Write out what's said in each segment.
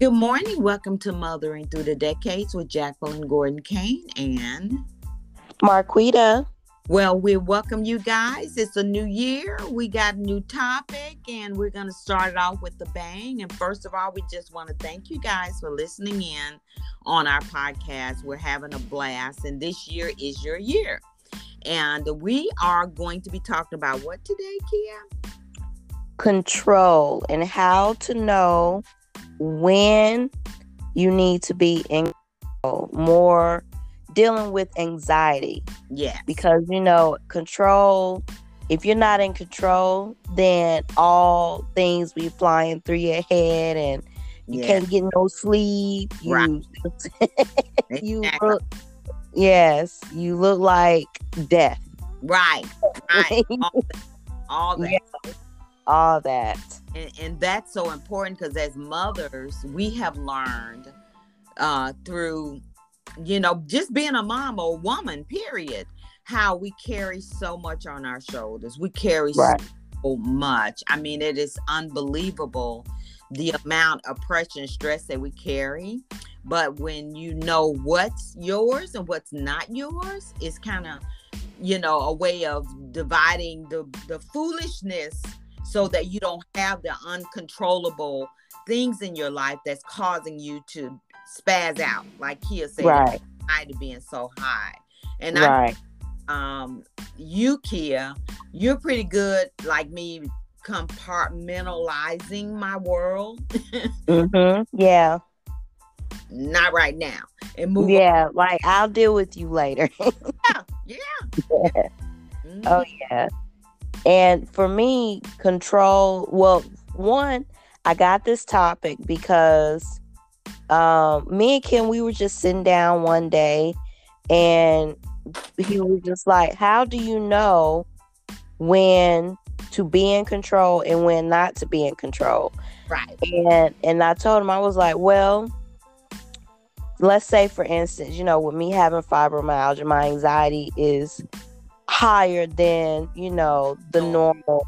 Good morning. Welcome to Mothering Through the Decades with Jacqueline Gordon Kane and Marquita. Well, we welcome you guys. It's a new year. We got a new topic, and we're going to start it off with the bang. And first of all, we just want to thank you guys for listening in on our podcast. We're having a blast, and this year is your year. And we are going to be talking about what today, Kia? Control and how to know when you need to be in. More dealing with anxiety. Yeah. Because, you know, control, if you're not in control, then all things be flying through your head and you yeah. can't get no sleep. You, right. you look, yes, you look like death. Right. Right. all, all that. Yeah. All that. And, and that's so important because as mothers, we have learned uh, through you know, just being a mom or a woman, period, how we carry so much on our shoulders. We carry right. so much. I mean, it is unbelievable the amount of pressure and stress that we carry. But when you know what's yours and what's not yours, it's kind of, you know, a way of dividing the, the foolishness so that you don't have the uncontrollable things in your life that's causing you to spaz out, like Kia said, right. to being so high. And right. I, um, you, Kia, you're pretty good, like me, compartmentalizing my world. mm-hmm. Yeah. Not right now. And move. Yeah, on. like I'll deal with you later. yeah, yeah. yeah. Mm-hmm. Oh yeah. And for me, control. Well, one, I got this topic because um, me and Kim, we were just sitting down one day and he was just like, How do you know when to be in control and when not to be in control? Right. And and I told him I was like, Well, let's say for instance, you know, with me having fibromyalgia, my anxiety is higher than you know the oh, normal.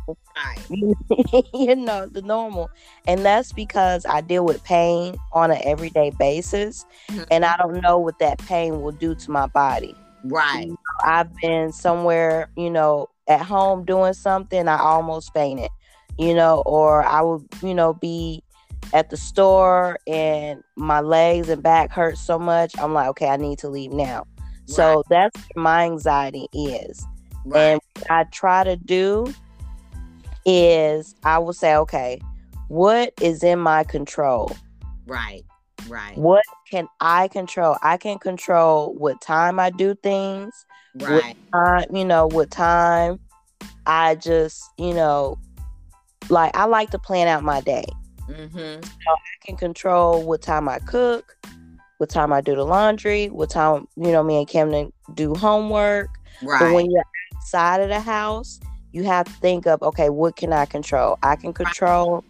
You know the normal. And that's because i deal with pain on an everyday basis mm-hmm. and i don't know what that pain will do to my body. Right. You know, i've been somewhere you know at home doing something i almost fainted you know or i would you know be at the store and my legs and back hurt so much i'm like okay i need to leave now so that's my anxiety is Right. And what I try to do is I will say, okay, what is in my control? Right. Right. What can I control? I can control what time I do things. Right. Time, you know, what time I just, you know, like I like to plan out my day. Mm-hmm. So I can control what time I cook, what time I do the laundry, what time, you know, me and Camden do homework. Right. But when you're outside of the house, you have to think of okay, what can I control? I can control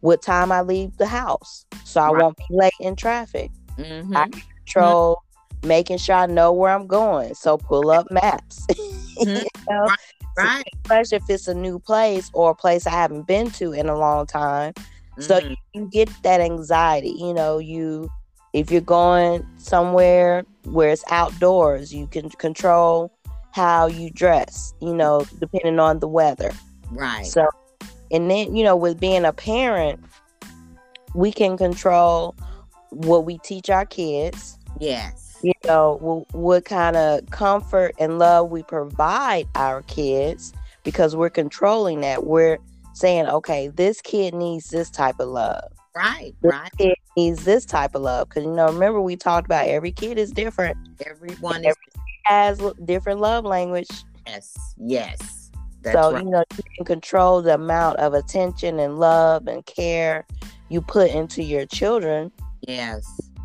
what time I leave the house, so I right. won't be late in traffic. Mm-hmm. I can control mm-hmm. making sure I know where I'm going, so pull up maps. Mm-hmm. you know? Right. right. Especially if it's a new place or a place I haven't been to in a long time. Mm-hmm. So you, you get that anxiety. You know, you if you're going somewhere where it's outdoors, you can control how you dress, you know, depending on the weather. Right. So, and then, you know, with being a parent, we can control what we teach our kids. Yes. You know, what, what kind of comfort and love we provide our kids because we're controlling that. We're saying, okay, this kid needs this type of love. Right, this right. Kid needs this type of love because you know, remember we talked about every kid is different. Everyone every is has different love language. Yes, yes. so right. you know you can control the amount of attention and love and care you put into your children. Yes.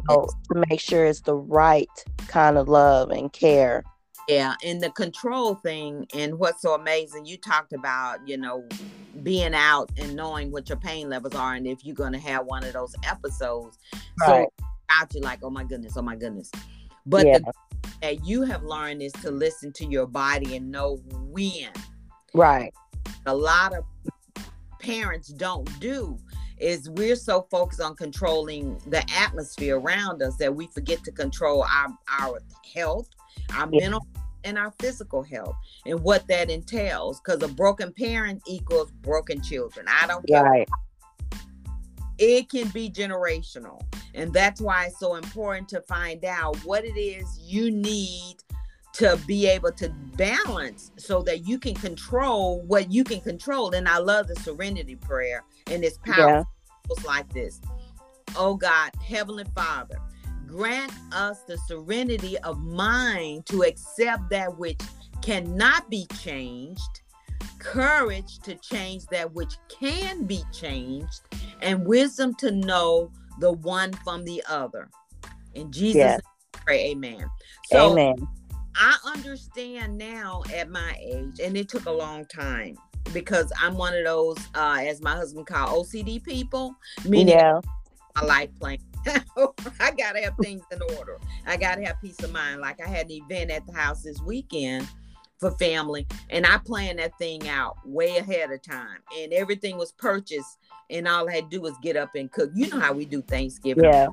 So, yes. To make sure it's the right kind of love and care. Yeah, and the control thing, and what's so amazing, you talked about, you know, being out and knowing what your pain levels are, and if you're going to have one of those episodes. Right. So, out you like, oh my goodness, oh my goodness. But yeah. the that you have learned is to listen to your body and know when. Right. A lot of parents don't do. is we're so focused on controlling the atmosphere around us that we forget to control our our health, our yeah. mental and our physical health and what that entails because a broken parent equals broken children. I don't care. Right. It can be generational. And that's why it's so important to find out what it is you need to be able to balance so that you can control what you can control. And I love the serenity prayer and it's powerful yeah. like this. Oh God, Heavenly Father, grant us the serenity of mind to accept that which cannot be changed, courage to change that which can be changed, and wisdom to know the one from the other. In Jesus' yes. name, pray, amen. So, amen. I understand now at my age, and it took a long time because I'm one of those, uh, as my husband called OCD people, meaning yeah. I like playing. I gotta have things in order. I gotta have peace of mind. Like I had an event at the house this weekend for family, and I planned that thing out way ahead of time, and everything was purchased, and all I had to do was get up and cook. You know how we do Thanksgiving. Yeah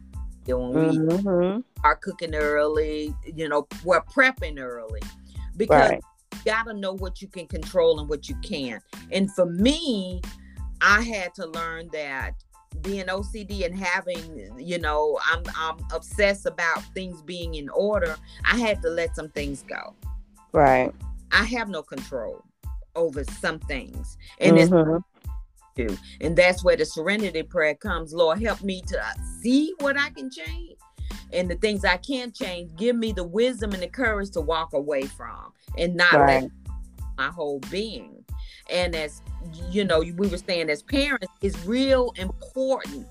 when we mm-hmm. are cooking early, you know, we're prepping early because right. you gotta know what you can control and what you can't. And for me, I had to learn that being OCD and having, you know, I'm I'm obsessed about things being in order. I had to let some things go. Right. I have no control over some things, and mm-hmm. it's. And that's where the serenity prayer comes. Lord, help me to see what I can change and the things I can't change. Give me the wisdom and the courage to walk away from and not right. let my whole being. And as you know, we were saying as parents, it's real important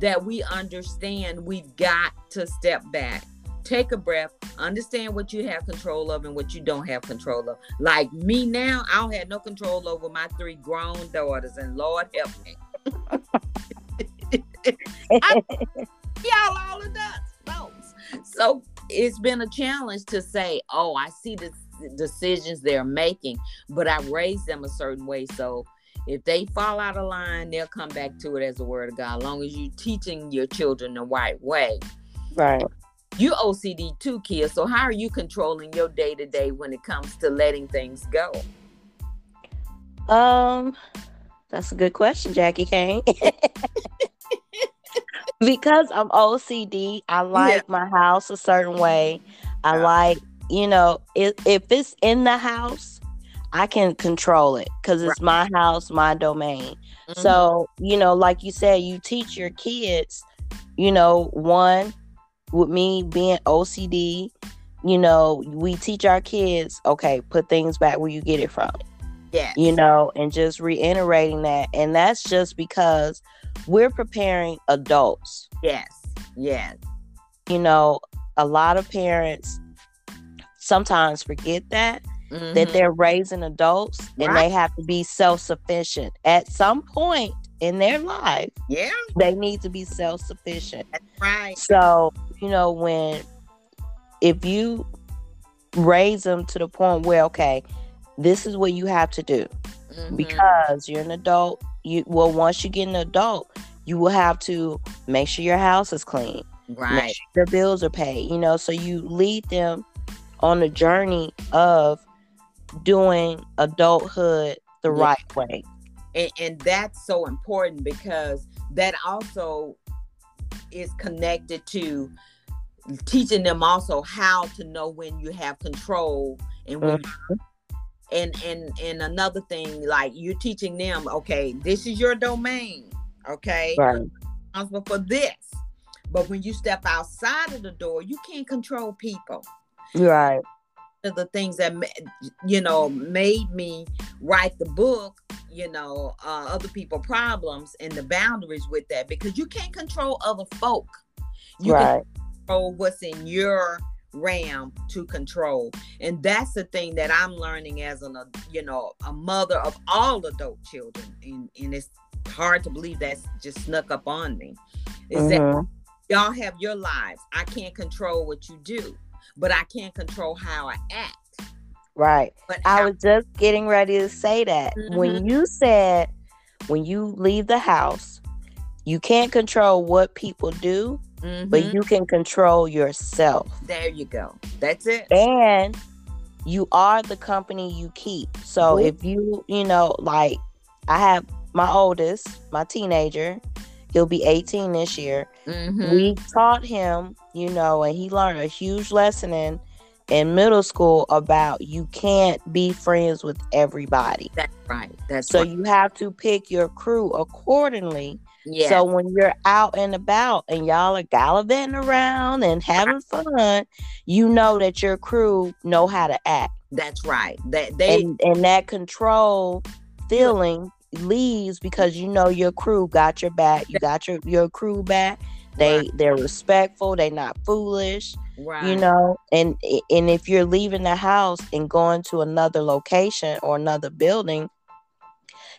that we understand we've got to step back take a breath, understand what you have control of and what you don't have control of. Like me now, I don't have no control over my three grown daughters, and Lord help me. I, y'all all nuts, folks. So it's been a challenge to say, oh, I see the decisions they're making, but I raised them a certain way. So if they fall out of line, they'll come back to it as a word of God, as long as you're teaching your children the right way. Right you OCD too, Kia. So how are you controlling your day to day when it comes to letting things go? Um, that's a good question, Jackie Kane. because I'm OCD, I like yeah. my house a certain way. I like, you know, if, if it's in the house, I can control it because it's right. my house, my domain. Mm-hmm. So, you know, like you said, you teach your kids, you know, one, with me being OCD, you know, we teach our kids, okay, put things back where you get it from. Yeah. You know, and just reiterating that. And that's just because we're preparing adults. Yes. Yes. You know, a lot of parents sometimes forget that. Mm-hmm. That they're raising adults right. and they have to be self sufficient. At some point, in their life. Yeah. They need to be self sufficient. right. So, you know, when if you raise them to the point where, okay, this is what you have to do mm-hmm. because you're an adult. You well, once you get an adult, you will have to make sure your house is clean. Right. Sure your bills are paid. You know, so you lead them on the journey of doing adulthood the yeah. right way and, and that's so important because that also is connected to teaching them also how to know when you have control and when mm-hmm. and and and another thing like you're teaching them okay this is your domain okay right. responsible for this but when you step outside of the door you can't control people right. The things that you know made me write the book you know uh, other people problems and the boundaries with that because you can't control other folk. You right. can control what's in your ram to control. And that's the thing that i'm learning as a you know a mother of all adult children. And, and it's hard to believe that's just snuck up on me. Is mm-hmm. that y'all have your lives. I can't control what you do but i can't control how i act Right. But I was just getting ready to say that. Mm-hmm. When you said when you leave the house, you can't control what people do, Mhm. but you can control yourself. there you go. That's it. And you are the company you keep. So if you, you know, like I have my oldest, my teenager, he'll be 18 this year. Mhm. We taught him, you know, and he learned a huge lesson in in middle school about you can't be friends with everybody. That's right. That's So right. you have to pick your crew accordingly. yeah. So when you're out and about and y'all are gallivanting around and having fun, you know that your crew know how to act. that's right. That they and, and that control feeling leaves because you know your crew got your back. You got your, your crew back. They Right. they're respectful. They're not foolish. right. You know, and and if you're leaving the house and going to another location or another building,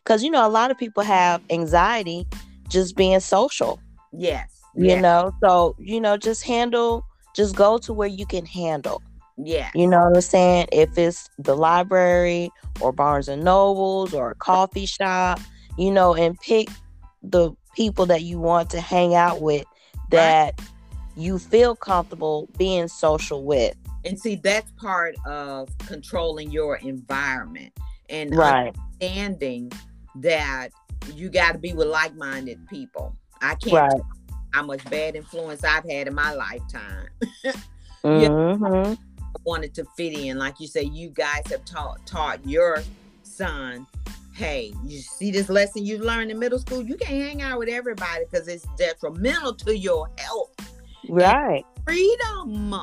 because you know a lot of people have anxiety just being social. Yes. You yes. know, so you know just handle. Just go to where you can handle. Yeah. You know what I'm saying? If it's the library or Barnes and Nobles or a coffee shop, you know, and pick the people that you want to hang out with that you feel comfortable being social with. And see, that's part of controlling your environment and Right. understanding that you got to be with like-minded people. I can't Right. how much bad influence I've had in my lifetime. hmm wanted to fit in, like you say, you guys have taught taught your son. Hey, you see this lesson you learned in middle school? You can't hang out with everybody because it's detrimental to your health, Right. freedom.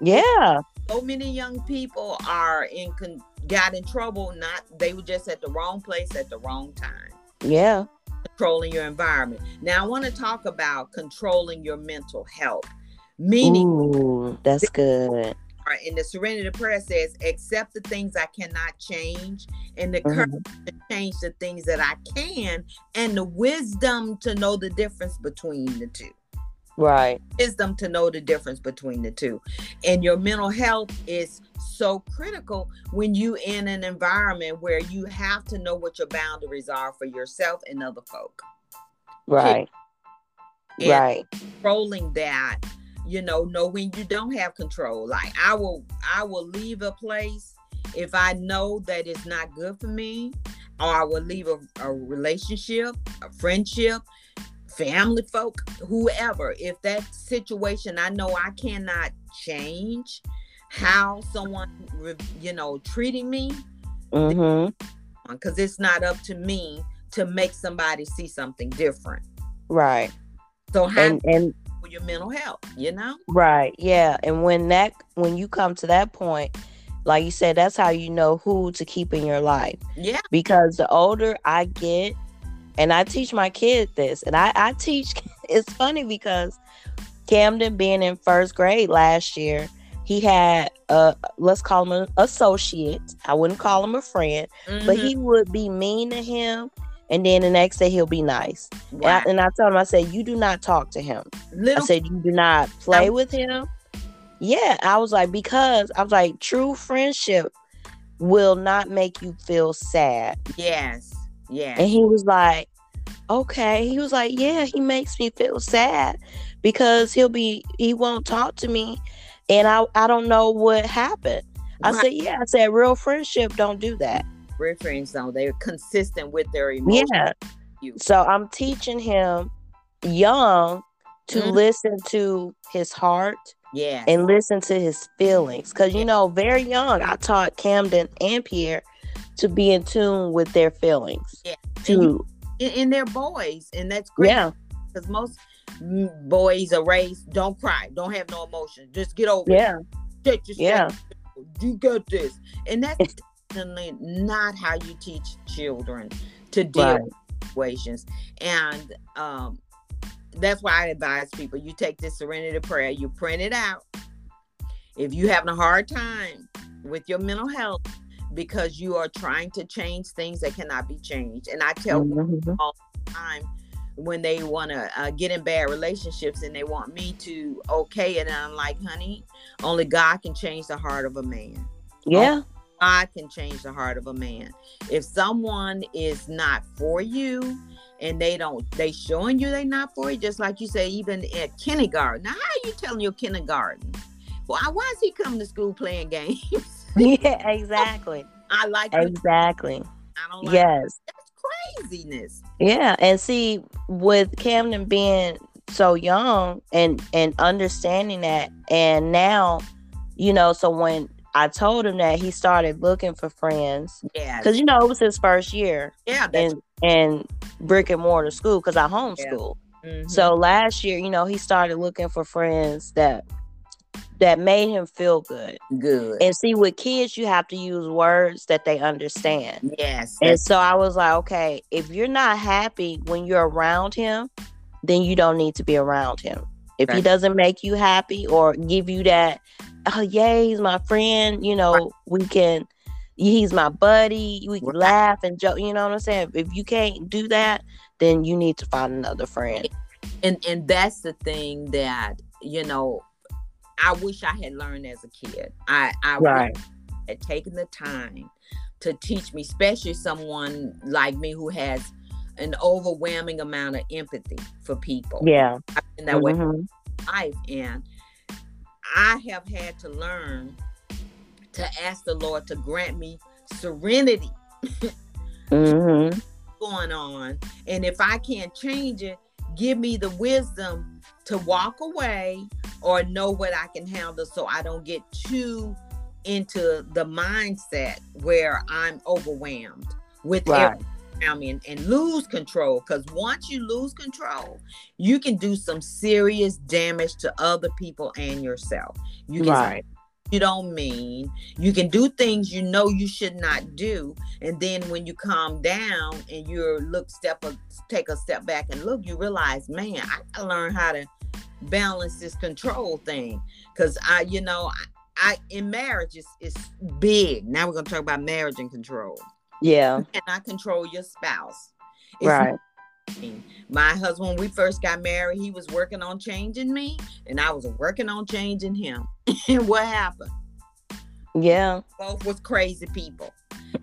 Yeah. so many young people are in con- got in trouble not they were just at the wrong place at the wrong time Yeah. controlling your environment now i want to talk about controlling your mental health meaning Ooh, that's good. Uh, in the serenity prayer says accept the things i cannot change and the Mhm. courage to change the things that i can and the wisdom to know the difference between the two Right. wisdom to know the difference between the two. And your mental health is so critical when you in an environment where you have to know what your boundaries are for yourself and other folk. Right. And Right. controlling that, you know, know when you don't have control. Like I will I will leave a place if I know that it's not good for me, or I will leave a, a relationship, a friendship, family folk, whoever. If that situation I know I cannot change how someone, you know, treating me, hmm because it's not up to me to make somebody see something different. Right. So how And and your mental health, you know? Right. Yeah. And when that when you come to that point, like you said, that's how you know who to keep in your life. Yeah. Because the older I get, and I teach my kid this, and I, I teach it's funny because Camden being in first grade last year, he had a let's call him an associate. I wouldn't call him a friend, but Mhm. he would be mean to him. And then the next day he'll be nice. And, I, and I told him, I said, you do not talk to him. I said, you do not play with him. Yeah, I was like, because I was like, true friendship will not make you feel sad. yes, yeah. And he was like, okay. He was like, yeah, he makes me feel sad because he'll be, he won't talk to me. And I, I don't know what happened. I said, yeah, I said, real friendship don't do that. Friends don't. They're consistent with their emotions. Yeah. So I'm teaching him young to Mhm. listen to his heart Yes. and listen to his feelings. Because, you know, very young, I taught Camden and Pierre to be in tune with their feelings. Yeah. To, and, and they're boys, and that's great. yeah, Because most boys are raised, don't cry, don't have no emotion, just get over yeah, it. Yeah, you got this. And that's definitely not how you teach children to deal Right. with situations. And um, that's why I advise people you take this serenity prayer, you print it out. If you're having a hard time with your mental health because you are trying to change things that cannot be changed. And I tell Mhm. All the time when they want to uh, get in bad relationships and they want me to okay it and i'm like honey only god can change the heart of a man yeah, god can change the heart of a man. If someone is not for you and they don't they showing you they not for it just like you say even at kindergarten. Now how are you telling your kindergarten? Well why is he coming to school playing games? Yeah exactly. I like exactly. I don't like yes. That's craziness. Yeah and see with camden being so young and and understanding that and now you know so when I told him that he started looking for friends. Yeah. Because you know it was his first year. Yeah. in in brick and mortar school because I homeschool. Yeah. Mm-hmm. So last year, you know, he started looking for friends that that made him feel good. Good. And see, with kids, you have to use words that they understand. Yes. And so I was like, okay, if you're not happy when you're around him, then you don't need to be around him. If right. he doesn't make you happy or give you that oh yay, he's my friend. You know, we can. He's my buddy. We can laugh and joke. You know what I'm saying? If you can't do that, then you need to find another friend. And and that's the thing that you know. I wish I had learned as a kid. I I right. had taken the time to teach me, especially someone like me who has an overwhelming amount of empathy for people. Yeah. In that mm-hmm. way life. And I have had to learn to ask the Lord to grant me serenity mm-hmm. going on. And if I can't change it, give me the wisdom to walk away or know what I can handle so I don't get too into the mindset where I'm overwhelmed with right around me and, and lose control. Because once you lose control, you can do some serious damage to other people and yourself. You can right. you don't mean. You can do things you know you should not do. And then when you calm down and you look step a, take a step back and look, you realize, man, I gotta learn how to balance this control thing. Cause I, you know, I, I in marriage is is big. Now we're gonna talk about marriage and control. Yeah. You cannot control your spouse. It's right. My husband, when we first got married, he was working on changing me, and I was working on changing him. and what happened? Yeah. Both was crazy people.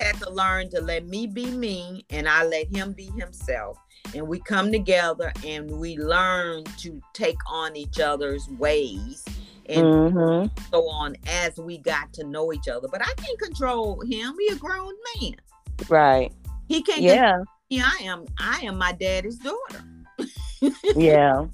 had to learn to let me be me and I let him be himself. And we come together and we learn to take on each other's ways and mm-hmm. so on as we got to know each other. But I can't control him. He a grown man. Right. He can't yeah. Yeah, I am I am my daddy's daughter. yeah.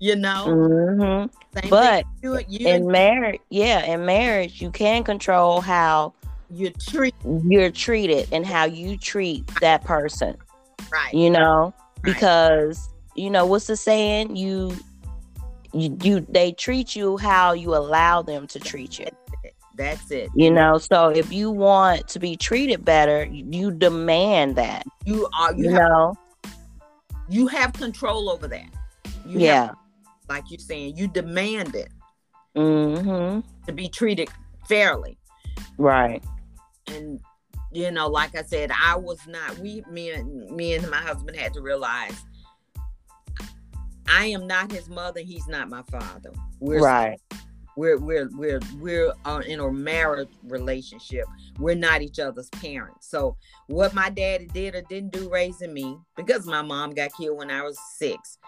You know? Mm-hmm. But you, you in marriage, yeah, in marriage, you can control how you treat you're treated and how you treat that person. Right. You know? Right. Because, you know, what's the saying? You you, you they treat you how you allow them to treat you. That's it. You know, so if you want to be treated better, you demand that. You are you, you have, know you have control over that. You yeah. Have, like you're saying, you demand it. Mm-hmm. To be treated fairly. Right. And you know, like I said, I was not we me and me and my husband had to realize I am not his mother. He's not my father. We're right. We're we're we're we're uh, in a marriage relationship. We're not each other's parents. So what my daddy did or didn't do raising me, because my mom got killed when I was six,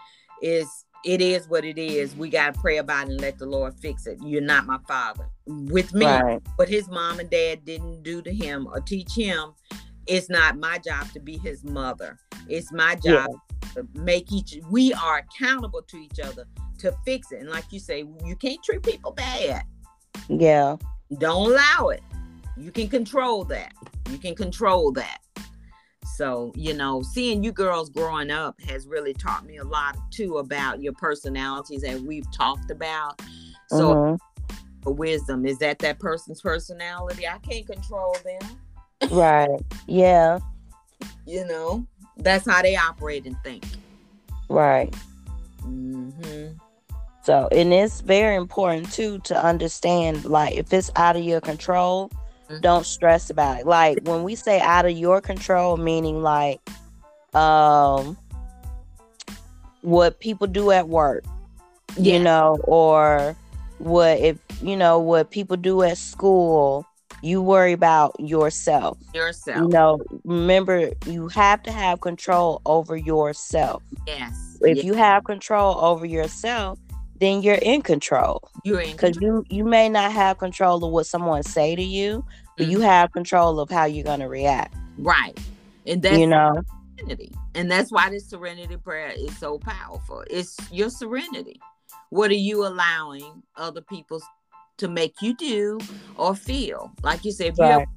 is it is what it is. We gotta pray about it and let the Lord fix it. You're not my father. With me, right. what his mom and dad didn't do to him or teach him, it's not my job to be his mother. It's my job yeah make each we are accountable to each other to fix it. And like you say, you can't treat people bad. Yeah. Don't allow it. You can control that. You can control that. So, you know, seeing you girls growing up has really taught me a lot too about your personalities that we've talked about. So, mm-hmm. wisdom is that that person's personality. I can't control them. right. Yeah. You know, that's how they operate and think. Right. Mm-hmm. So, and it's very important too to understand, like, if it's out of your control, mm-hmm. don't stress about it. Like when we say out of your control, meaning like, um, what people do at work, yeah. you know, or what if you know what people do at school, You worry about yourself. Yourself. You know, remember you have to have control over yourself. Yes. If yes. you have control over yourself, then you're in control. you're in Because you you may not have control of what someone say to you, but you mm-hmm. have control of how you're gonna react. right. And that's you know, serenity. And that's why this serenity prayer is so powerful. It's your serenity. What are you allowing other people to make you do or feel? Like you said, if Right.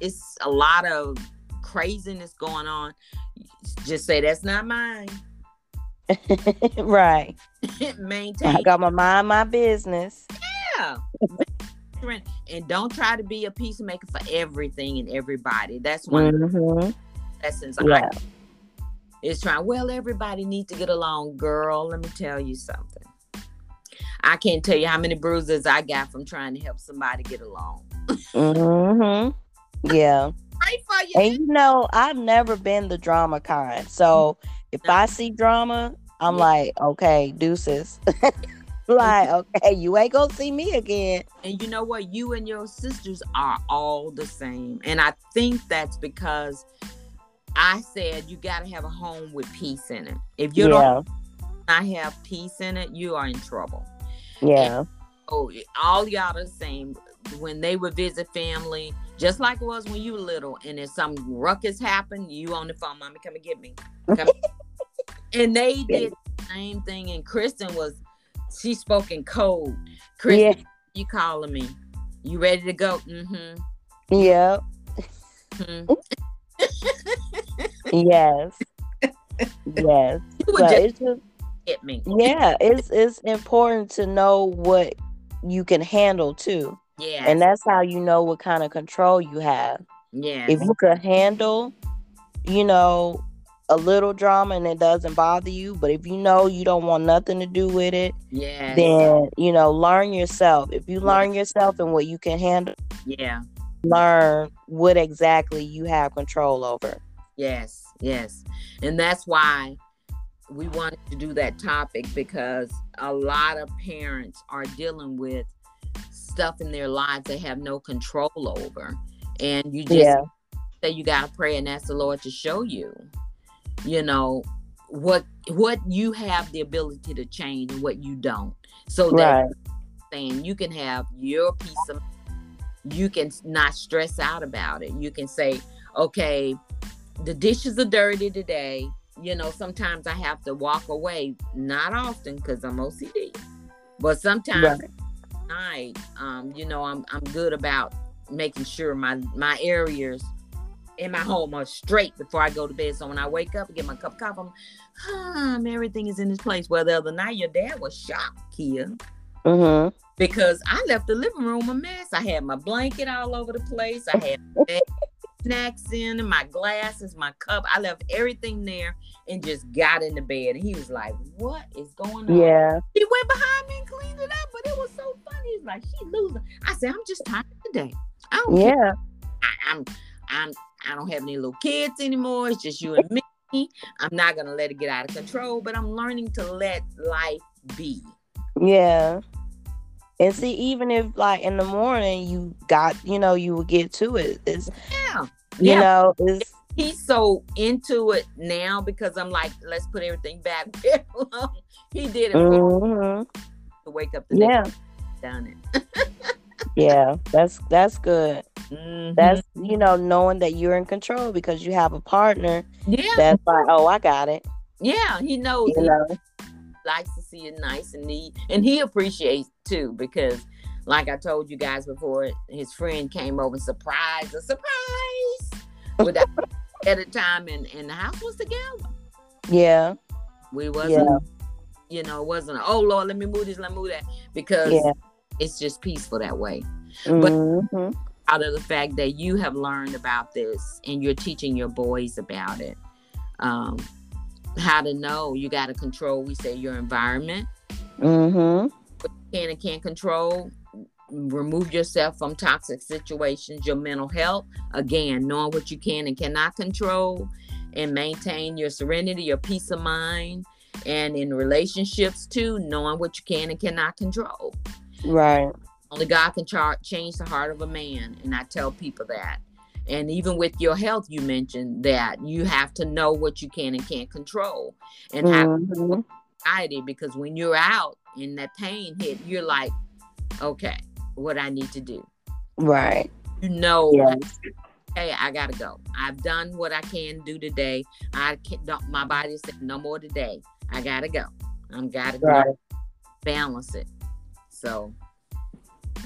it's a lot of craziness going on, just say that's not mine. right. Maintain I got my mind my business. yeah. and don't try to be a peacemaker for everything and everybody. That's one Mhm. lessons Yeah. I is trying. Well, everybody needs to get along, girl. Let me tell you something. I can't tell you how many bruises I got from trying to help somebody get along. mm-hmm. Yeah. You. And you know, I've never been the drama kind. So if No. I see drama, I'm Yeah. like, okay, deuces. like, okay, you ain't gonna see me again. And you know what? You and your sisters are all the same. And I think that's because I said you got to have a home with peace in it. If you yeah, don't not have peace in it, you are in trouble. Yeah, Oh, all y'all the same. When they would visit family, just like it was when you were little, and if some ruckus happened, you on the phone, mommy, come and get me. And they did the same thing. And Kristen was, she spoke in code. Kristen, yeah, you calling me? You ready to go? Mm-hmm. yeah, hmm yes, yes. But just it's just hit me. yeah, it's it's important to know what you can handle too. Yeah. And that's how you know what kind of control you have. yeah. if you can handle, you know, a little drama and it doesn't bother you, but if you know you don't want nothing to do with it, yeah. then you know, learn yourself. If you learn yourself and what you can handle, yeah. learn what exactly you have control over. Yes, yes. And that's why we wanted to do that topic because a lot of parents are dealing with stuff in their lives they have no control over. And you just Yeah. say you gotta pray and ask the Lord to show you, you know, what what you have the ability to change and what you don't. So that Right. saying you can have your peace of you can not stress out about it you can say okay the dishes are dirty today you know sometimes i have to walk away not often because i'm ocd but sometimes Right. at night um you know i'm i'm good about making sure my my areas in my home are straight before i go to bed so when i wake up and get my cup of coffee i'm everything is in its place well the other night your dad was shocked here Mhm. because I left the living room a mess. I had my blanket all over the place. I had snacks in and my glasses, my cup. I left everything there and just got in the bed. And he was like, What is going on? Yeah. He went behind me and cleaned it up, but it was so funny. He's like, She losing. I said, I'm just tired today. I don't care. I, I'm I'm I don't have any little kids anymore. It's just you and me. I'm not gonna let it get out of control, but I'm learning to let life be. Yeah. And see, even if like in the morning you got, you know, you would get to it. It's Yeah. You Yeah. know, he's so into it now because I'm like, let's put everything back where it belongs. He did it mhm. to wake up the yeah, done it. yeah. That's that's good. Mhm. That's you know, knowing that you're in control because you have a partner yeah, that's like, oh, I got it. yeah. He knows You he know, likes to see it nice and neat, and he appreciates too because, like I told you guys before, his friend came over and surprised a surprise without at a time, and and the house was together. yeah, We wasn't, Yeah. you know, it wasn't. Oh Lord, let me move this, let me move that, because yeah. it's just peaceful that way. Mhm. out of the fact that you have learned about this and you're teaching your boys about it. Um, how to know you got to control, we say, your environment. Mm Mhm. What Can and can't control. Remove yourself from toxic situations, your mental health. Again, knowing what you can and cannot control and maintain your serenity, your peace of mind. And in relationships too, knowing what you can and cannot control. Right. Only God can char- change the heart of a man, and I tell people that. And even with your health, you mentioned that you have to know what you can and can't control, and have Mhm. anxiety because when you're out and that pain hit, you're like, okay, what I need to do. Right. You know, Yes. hey, I gotta go. I've done what I can do today. I can't. My body said no more today. I gotta go. I'm gotta go Right. balance it. So,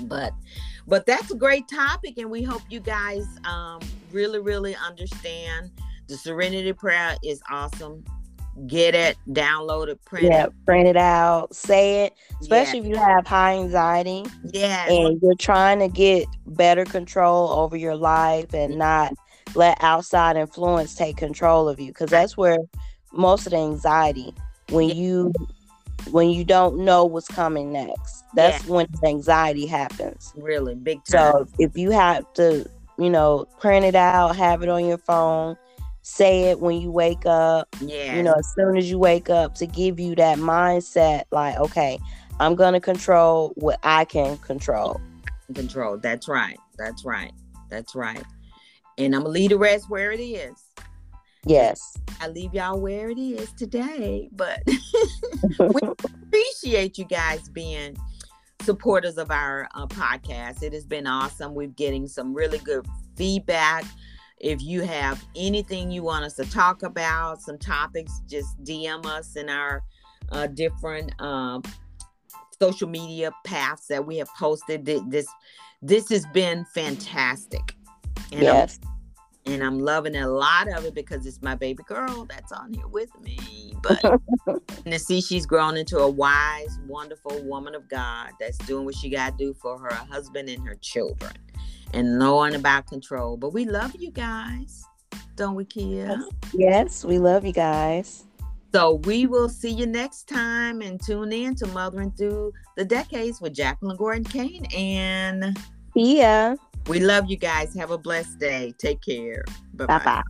but but that's a great topic, and we hope you guys um really really understand. The Serenity Prayer is awesome. Get it, download it, print Yeah. it. Print it out. Say it. Especially if you have high anxiety Yeah, and you're trying to get better control over your life and mm-hmm. not let outside influence take control of you because that's where most of the anxiety when Yeah. you when you don't know what's coming next that's when anxiety happens really big time. so if you have to you know print it out have it on your phone say it when you wake up yeah, you know as soon as you wake up to give you that mindset like okay i'm gonna control what i can control control. That's right. That's right. That's right. And I'm gonna leave the rest where it is. yes I leave y'all where it is today, but we appreciate you guys being supporters of our uh, podcast. It has been awesome. We're getting some really good feedback. If you have anything you want us to talk about, some topics, just DM us in our uh, different um, social media paths that we have posted. This this has been fantastic. And I'm yes and I'm loving a lot of it because it's my baby girl that's on here with me. But to see she's grown into a wise, wonderful woman of God that's doing what she got to do for her husband and her children, and knowing about control. But we love you guys, don't we, Kia? Yes, we love you guys. So we will see you next time, and tune in to Mothering Through the Decades with Jacqueline Gordon Kane. And ya. we love you guys. Have a blessed day. Take care. Bye-bye. bye.